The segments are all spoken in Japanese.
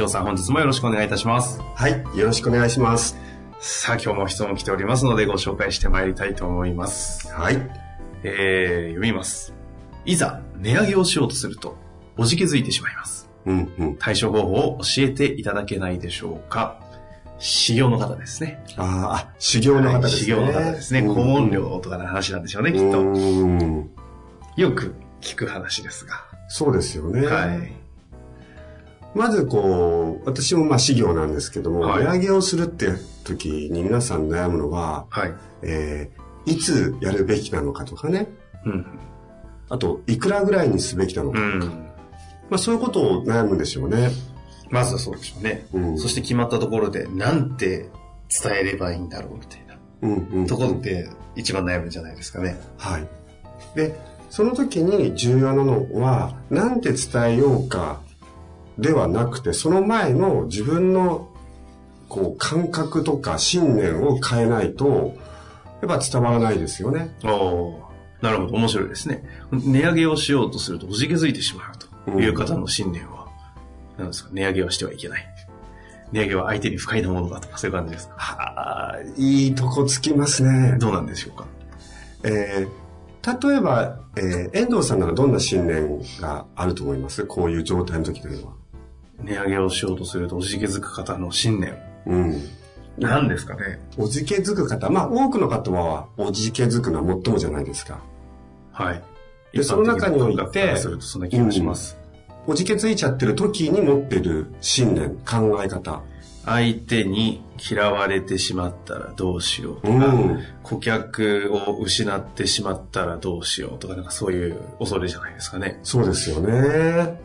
城さん本日もよろしくお願いいたします。はいよろしくお願いします。さあ今日も質問来ておりますのでご紹介してまいりたいと思います。はい。えー、読みます。いざ値上げをしようとするとおじけづいてしまいます。うんうん。対処方法を教えていただけないでしょうか。修行の方ですね。あーあ修行の方ですね、修行の方ですね。うん。顧問料とかの話なんでしょうね、きっと。うん。よく聞く話ですが。そうですよね、はい。まずこう私もまあ修行なんですけども、はい値上げをするって時に皆さん悩むのは、はい。えーいつやるべきなのかとかねうん。あといくらぐらいにすべきなのか、うん。まあ、そういうことを悩むんでしょうねまずはそうでしょうね。うんそして決まったところで、なんて伝えればいいんだろうみたいなうんうんところで一番悩むんじゃないですかね。はい。で、その時に重要なのは、なんて伝えようかではなくて、その前の自分のこう感覚とか信念を変えないと、やっぱ伝わらないですよね。なるほど、面白いですね。値上げをしようとするとおじけづいてしまうという方の信念は、なんですか、値上げはしてはいけない。値上げは相手に不快なものだとか、そういう感じですか？はあ、いいとこつきますね。どうなんでしょうか？えー例えば、えー遠藤さんならどんな信念があると思います？こういう状態の時というのは。値上げをしようとするとおじけづく方の信念。うん。何ですかね。おじけづく方、まあ多くの方はおじけづくのは最もじゃないですか。はい。でその中においてするとそんな気がします。おじけついちゃってる時に持ってる信念、考え方。相手に嫌われてしまったらどうしようとか、うん顧客を失ってしまったらどうしようとか、なんかそういう恐れじゃないですかね。そうですよね。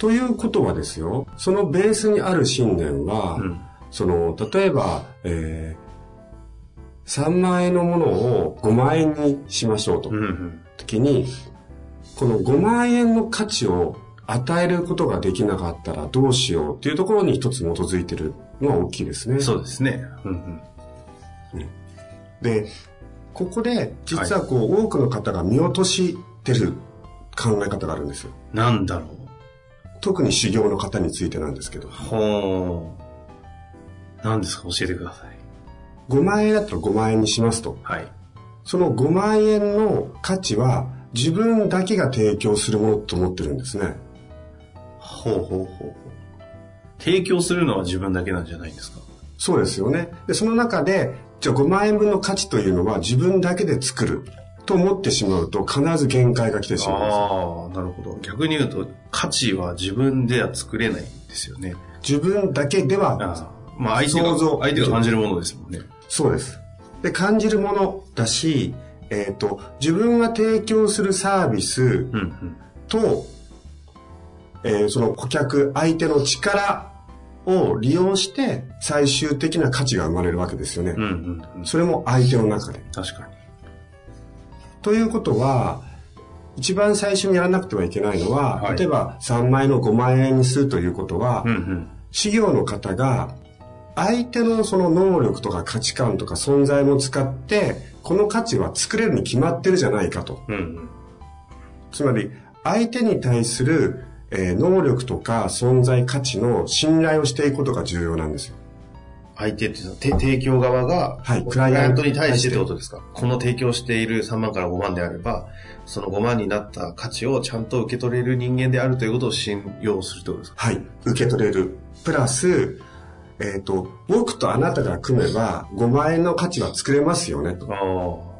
ということはですよ、そのベースにある信念は、うん。その、例えば、えー、3万円のものを5万円にしましょうと。うんうん。時に、この5万円の価値を与えることができなかったらどうしようっていうところに一つ基づいてるのは大きいですね。そうですね。うんうん。で、ここで実はこう、多くの方が見落としてる考え方があるんですよ。なんだろう。特に修行の方についてなんですけど。ほー。何ですか？教えてください。5万円だったら5万円にしますと。はい。その5万円の価値は自分だけが提供するものと思ってるんですね。ほうほうほうほう。提供するのは自分だけなんじゃないんですか？そうですよね。で、その中で、じゃあ5万円分の価値というのは自分だけで作ると思ってしまうと必ず限界が来てしまうんですよ。ああ、なるほど。逆に言うと、価値は自分では作れないんですよね。自分だけでは、まあ相手相手が感じるものですもんね。そうです。で、感じるものだし、えっ、と、自分が提供するサービスうんうん。と、えーその顧客、相手の力を利用して最終的な価値が生まれるわけですよね。うんうんうん。それも相手の中で。確かに。ということは、一番最初にやらなくてはいけないのは、はい例えば3万円の5万円にするということは、うんうん。事業の方が相手のその能力とか価値観とか存在も使って、この価値は作れるに決まってるじゃないかと。うんうん。つまり、相手に対する、えー能力とか存在価値の信頼をしていくことが重要なんですよ。相手っていうのは、て提供側が、はいクライアントに対してってことですかこの提供している3万から5万であれば、その5万になった価値をちゃんと受け取れる人間であるということを信用するってことですか？はい。受け取れる。プラス、えっ、と、僕とあなたが組めば5万円の価値は作れますよねと。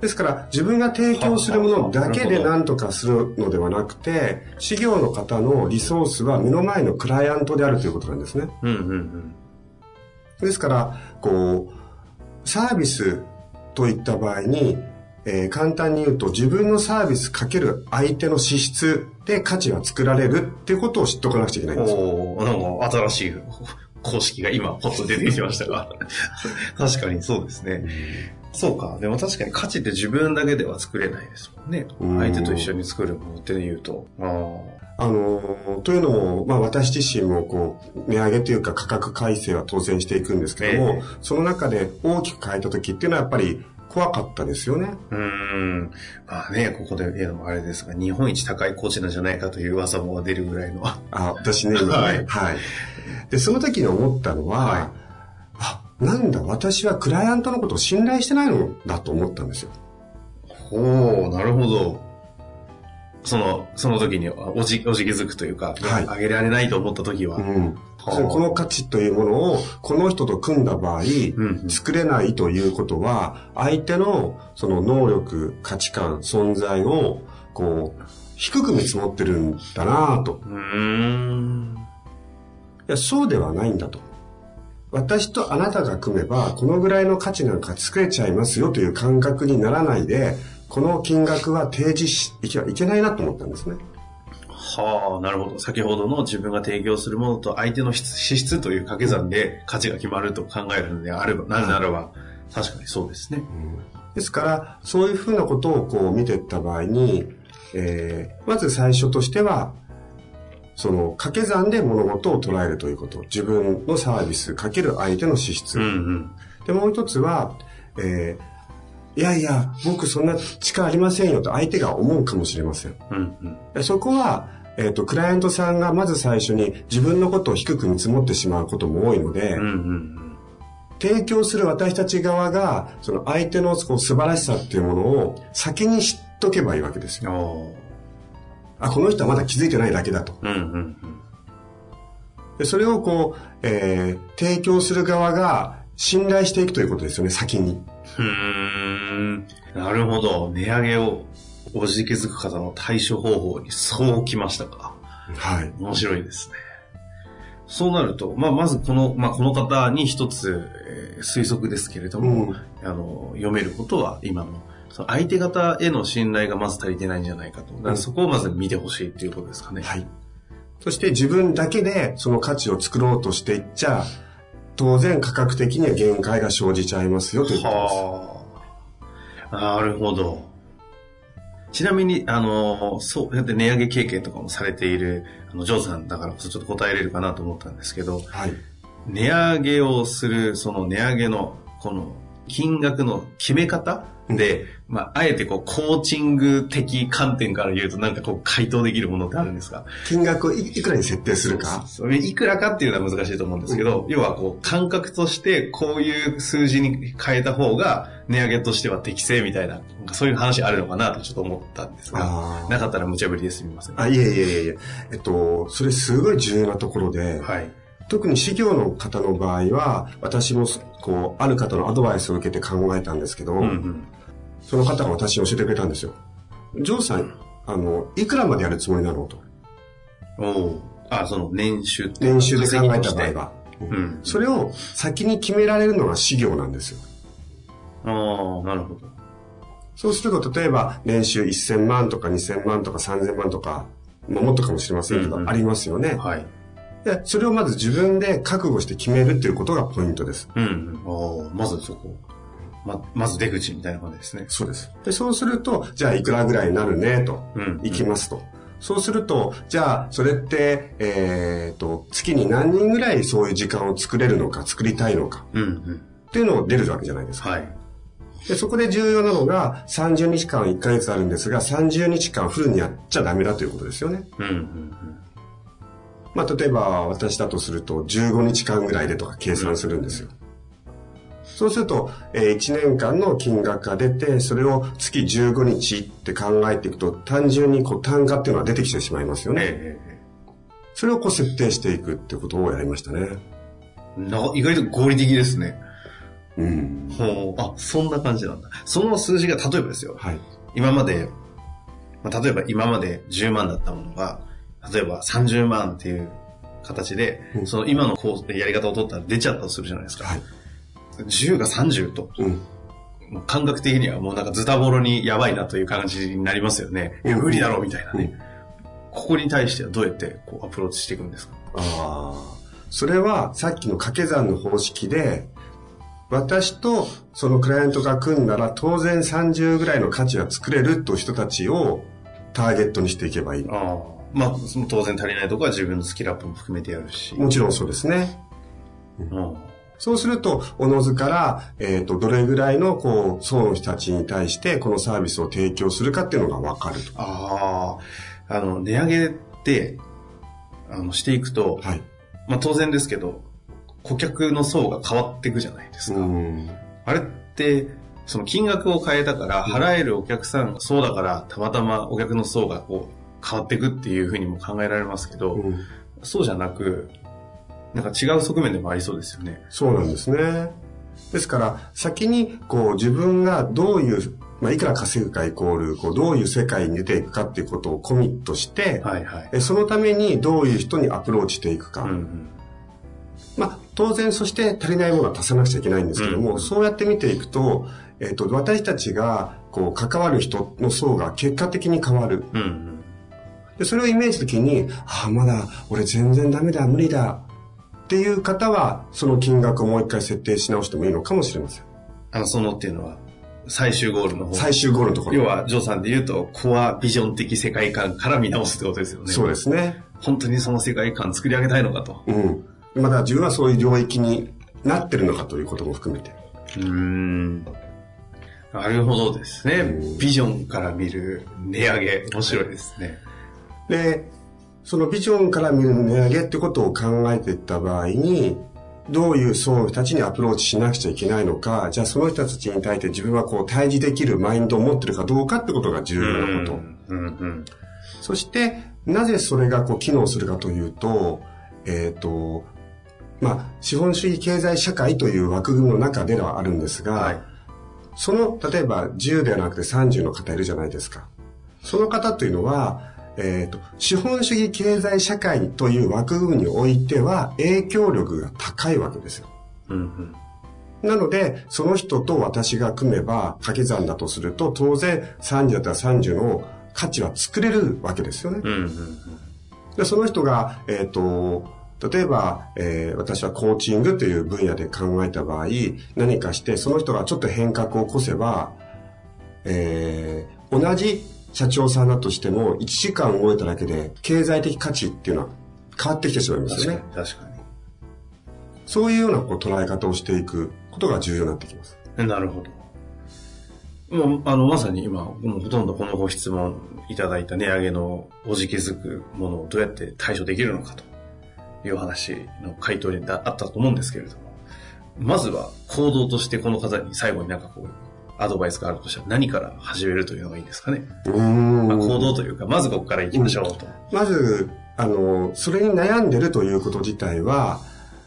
ですから自分が提供するものだけで何とかするのではなくて、事業の方のリソースは目の前のクライアントであるということなんですね。うんうんうん。ですから、こう、サービスといった場合に、えー簡単に言うと自分のサービスかける相手の資質で価値が作られるっていうことを知っておかなくちゃいけないんですよ。おなんか新しい公式が今ポッと出てきましたが。確かにそうですね。そうか。でも確かに価値って自分だけでは作れないですもんね。うん相手と一緒に作るものって言うと。ああのーというのも、まあ私自身もこう、値上げというか価格改正は当然していくんですけども、ええその中で大きく変えた時っていうのはやっぱり怖かったですよね。ーうーん。まあね、ここで言うのもあれですが、日本一高いコーチなんじゃないかという噂も出るぐらいの。あ、私ね、今ね、は はいい。で、その時に思ったのは、はいあ、なんだ、私はクライアントのことを信頼してないのだと思ったんですよ。おおなるほど。その、その時におじ、おじけづくというか、はいあげられないと思った時は。うん。この価値というものを、この人と組んだ場合、ん作れないということは、相手のその能力、価値観、存在を、こう、低く見積もってるんだなぁと。うーん。いや、そうではないんだと。私とあなたが組めば、このぐらいの価値なんか作れちゃいますよという感覚にならないで、この金額は提示し、いけいけないなと思ったんですね。はあ、なるほど。先ほどの自分が提供するものと相手の質資質という掛け算で価値が決まると考えるのであれば、なるならば、確かにそうですね。ですから、そういうふうなことをこう見ていった場合に、えーまず最初としては、その掛け算で物事を捉えるということ。自分のサービスかける相手の資質。うんうん。で、もう一つは、えーいやいや、僕そんな力ありませんよと相手が思うかもしれません。うんうん。でそこは、えっ、と、クライアントさんがまず最初に自分のことを低く見積もってしまうことも多いので、うんうん提供する私たち側が、その相手のこう素晴らしさっていうものを先に知っとけばいいわけですうん。よ。おあ、この人はまだ気づいてないだけだと。ーうんうんでそれをこう、えー提供する側が信頼していくということですよね、先に。うん。うーん。なるほど。値上げをおじけづく方の対処方法にそうきましたか。はい。面白いですね。そうなると、まあ、まずこの、まあ、この方に一つ、えー推測ですけれども、うんあの、読めることは今の、その相手方への信頼がまず足りてないんじゃないかと。だからそこをまず見てほしいっていうことですかね。はい。そして自分だけでその価値を作ろうとしていっちゃ、当然価格的には限界が生じちゃいますよということです。はあ。なるほど。ちなみに、あの、そうやって値上げ経験とかもされている、あの、ジョーさんだからこそちょっと答えれるかなと思ったんですけど、はい。値上げをする、その値上げの、この、金額の決め方で、まあ、あえてこう、コーチング的観点から言うと、なんかこう、回答できるものってあるんですか？金額をいいくらに設定するか？それいくらかっていうのは難しいと思うんですけど、要はこう、感覚として、こういう数字に変えた方が、値上げとしては適正みたいな、なんかそういう話あるのかなとちょっと思ったんですが、なかったら無茶ぶりですみません。あ、いえいえいえいえ。えっと、それすごい重要なところで、はい。特に事業の方の場合は、私もこう、ある方のアドバイスを受けて考えたんですけど、うんうん。その方が私に教えてくれたんですよ。ジョーさん、あの、いくらまでやるつもりなのと。おお。あ、その年収年収で考えた場合は。うん。それを先に決められるのが事業なんですよ。ああ、なるほど。そうすると、例えば、年収1000万とか2000万とか3000万とか、まあもっとかもしれませんけど、うんうんありますよね。はい。で、それをまず自分で覚悟して決めるっていうことがポイントです。うんうん。おーまずそこ。ま、まず出口みたいな感じですね。そうです。で、そうすると、じゃあいくらぐらいになるね、と。うんいきますと。そうすると、じゃあ、それって、えっ、と、月に何人ぐらいそういう時間を作れるのか、作りたいのか、うんうん。っていうのを出るわけじゃないですか。はい。で、そこで重要なのが、30日間1ヶ月あるんですが、30日間フルにやっちゃダメだということですよね。うんうんまあ、例えば私だとすると15日間ぐらいでとか計算するんですよ。そうすると、えー1年間の金額が出て、それを月15日って考えていくと、単純にこう単価っていうのは出てきてしまいますようん。ね。ええそれをこう設定していくってことをやりましたね。ええな意外と合理的ですね。うん。ほう。あ、そんな感じなんだ。その数字が、例えばですよ。はい。今まで、まあ、例えば今まで10万だったものが、例えば30万っていう形で、うんその今のこうやり方を取ったら出ちゃったとするじゃないですか。はい。10が30と、うん。感覚的にはもうなんかズタボロにやばいなという感じになりますよね。いや無理だろうみたいなね。ここに対してはどうやってこうアプローチしていくんですか？ああ。それはさっきの掛け算の方式で、私とそのクライアントが組んだら当然30ぐらいの価値が作れるという人たちをターゲットにしていけばいい。ああ。まあ、その当然足りないところは自分のスキルアップも含めてやるし。もちろんそうですね。うんそうすると、おのずから、えっ、と、どれぐらいの、こう、層の人たちに対して、このサービスを提供するかっていうのがわかると。ああ。あの、値上げって、あの、していくと、はい。まあ当然ですけど、顧客の層が変わっていくじゃないですか。うん。あれって、その金額を変えたから、払えるお客さんがそうだから、たまたまお客の層がこう、変わっていくっていうふうにも考えられますけど、うんそうじゃなく、なんか違う側面でもありそうですよね。そうなんですね。ですから、先に、こう、自分がどういう、まあ、いくら稼ぐかイコール、こう、どういう世界に出ていくかっていうことをコミットして、はいはい。えそのためにどういう人にアプローチしていくか。うんうん。まあ、当然、そして足りないものは足さなくちゃいけないんですけども、うんそうやって見ていくと、えっ、と、私たちが、こう、関わる人の層が結果的に変わる。うんうん。で、それをイメージ的に、ああ、まだ、俺全然ダメだ、無理だ。っていう方は、その金額をもう一回設定し直してもいいのかもしれません。あの、そのっていうのは、最終ゴールの方。最終ゴールのところ。要は、ジョーさんで言うと、コアビジョン的世界観から見直すってことですよね。そうですね。本当にその世界観作り上げたいのかと。うん。まだ自分はそういう領域になってるのかということも含めて。うーん。なるほどですねうん。ビジョンから見る値上げ、面白いですね。で、そのビジョンから見る値上げってことを考えていった場合に、どういう層の人たちにアプローチしなくちゃいけないのか、じゃあその人たちに対して自分はこう対峙できるマインドを持ってるかどうかってことが重要なこと。うんうん。そして、なぜそれがこう機能するかというと、えっ、と、まあ、資本主義経済社会という枠組みの中ではあるんですが、はい。その、例えば10ではなくて30の方いるじゃないですか。その方というのは、えっ、と、資本主義経済社会という枠組みにおいては影響力が高いわけですよ。うんうん。なので、その人と私が組めば、掛け算だとすると、当然30だったら30の価値は作れるわけですよね。うんうんで、その人が、えっ、と、例えば、えー私はコーチングという分野で考えた場合、何かして、その人がちょっと変革を起こせば、えー同じ社長さんだとしても、1時間動いただけで、経済的価値っていうのは変わってきてしまいますよね確かに。。そういうようなこう捉え方をしていくことが重要になってきます。に。なるほど。もう、あの、まさに今、もうほとんどこのご質問いただいた値上げのおじけづくものをどうやって対処できるのかという話の回答にあったと思うんですけれども、まずは行動としてこの方に最後になんかこう、アドバイスがあるとしたら何から始めるというのがいいですかね？うーんまあ、行動というか、まずここから行きましょうと。まず、あの、それに悩んでるということ自体は、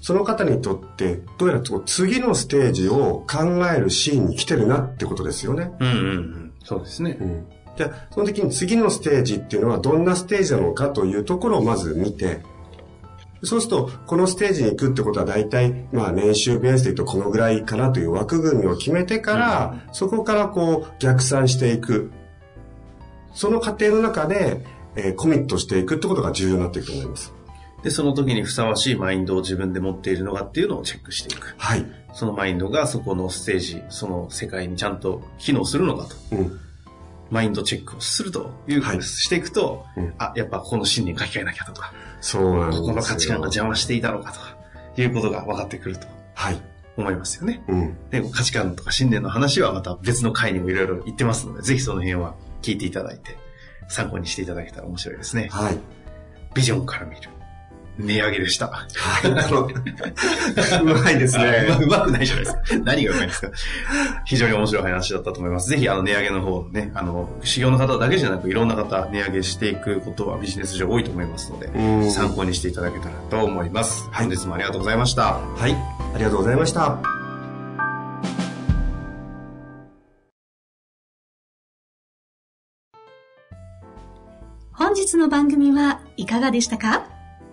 その方にとって、どうやらこう次のステージを考えるシーンに来てるなってことですよね。うんうんうん。そうですねう。ん。じゃあ、その時に次のステージっていうのはどんなステージなのかというところをまず見て、そうすると、このステージに行くってことは大体、まあ年収ベースで言うとこのぐらいかなという枠組みを決めてから、そこからこう逆算していく。その過程の中で、えーコミットしていくってことが重要になっていくと思います。で、その時にふさわしいマインドを自分で持っているのかっていうのをチェックしていく。はい。そのマインドがそこのステージ、その世界にちゃんと機能するのかと。うん。マインドチェックをするという、はいしていくと、うんあ、やっぱこの信念書き換えなきゃとか、そうなん。ここの価値観が邪魔していたのかとか、いうことが分かってくるとはい。思いますよね。うん。で、価値観とか信念の話はまた別の回にもいろいろ言ってますので、ぜひその辺は聞いていただいて、参考にしていただけたら面白いですね。はい。ビジョンから見る。値上げでした。はい。あの、うまいですね。うまくないじゃないですか。何がうまいですか。非常に面白い話だったと思います。ぜひ、あの、値上げの方ね、あの、修行の方だけじゃなく、いろんな方、値上げしていくことはビジネス上多いと思いますので、参考にしていただけたらと思います。本日もありがとうございました。はい、ありがとうございました。本日の番組はいかがでしたか？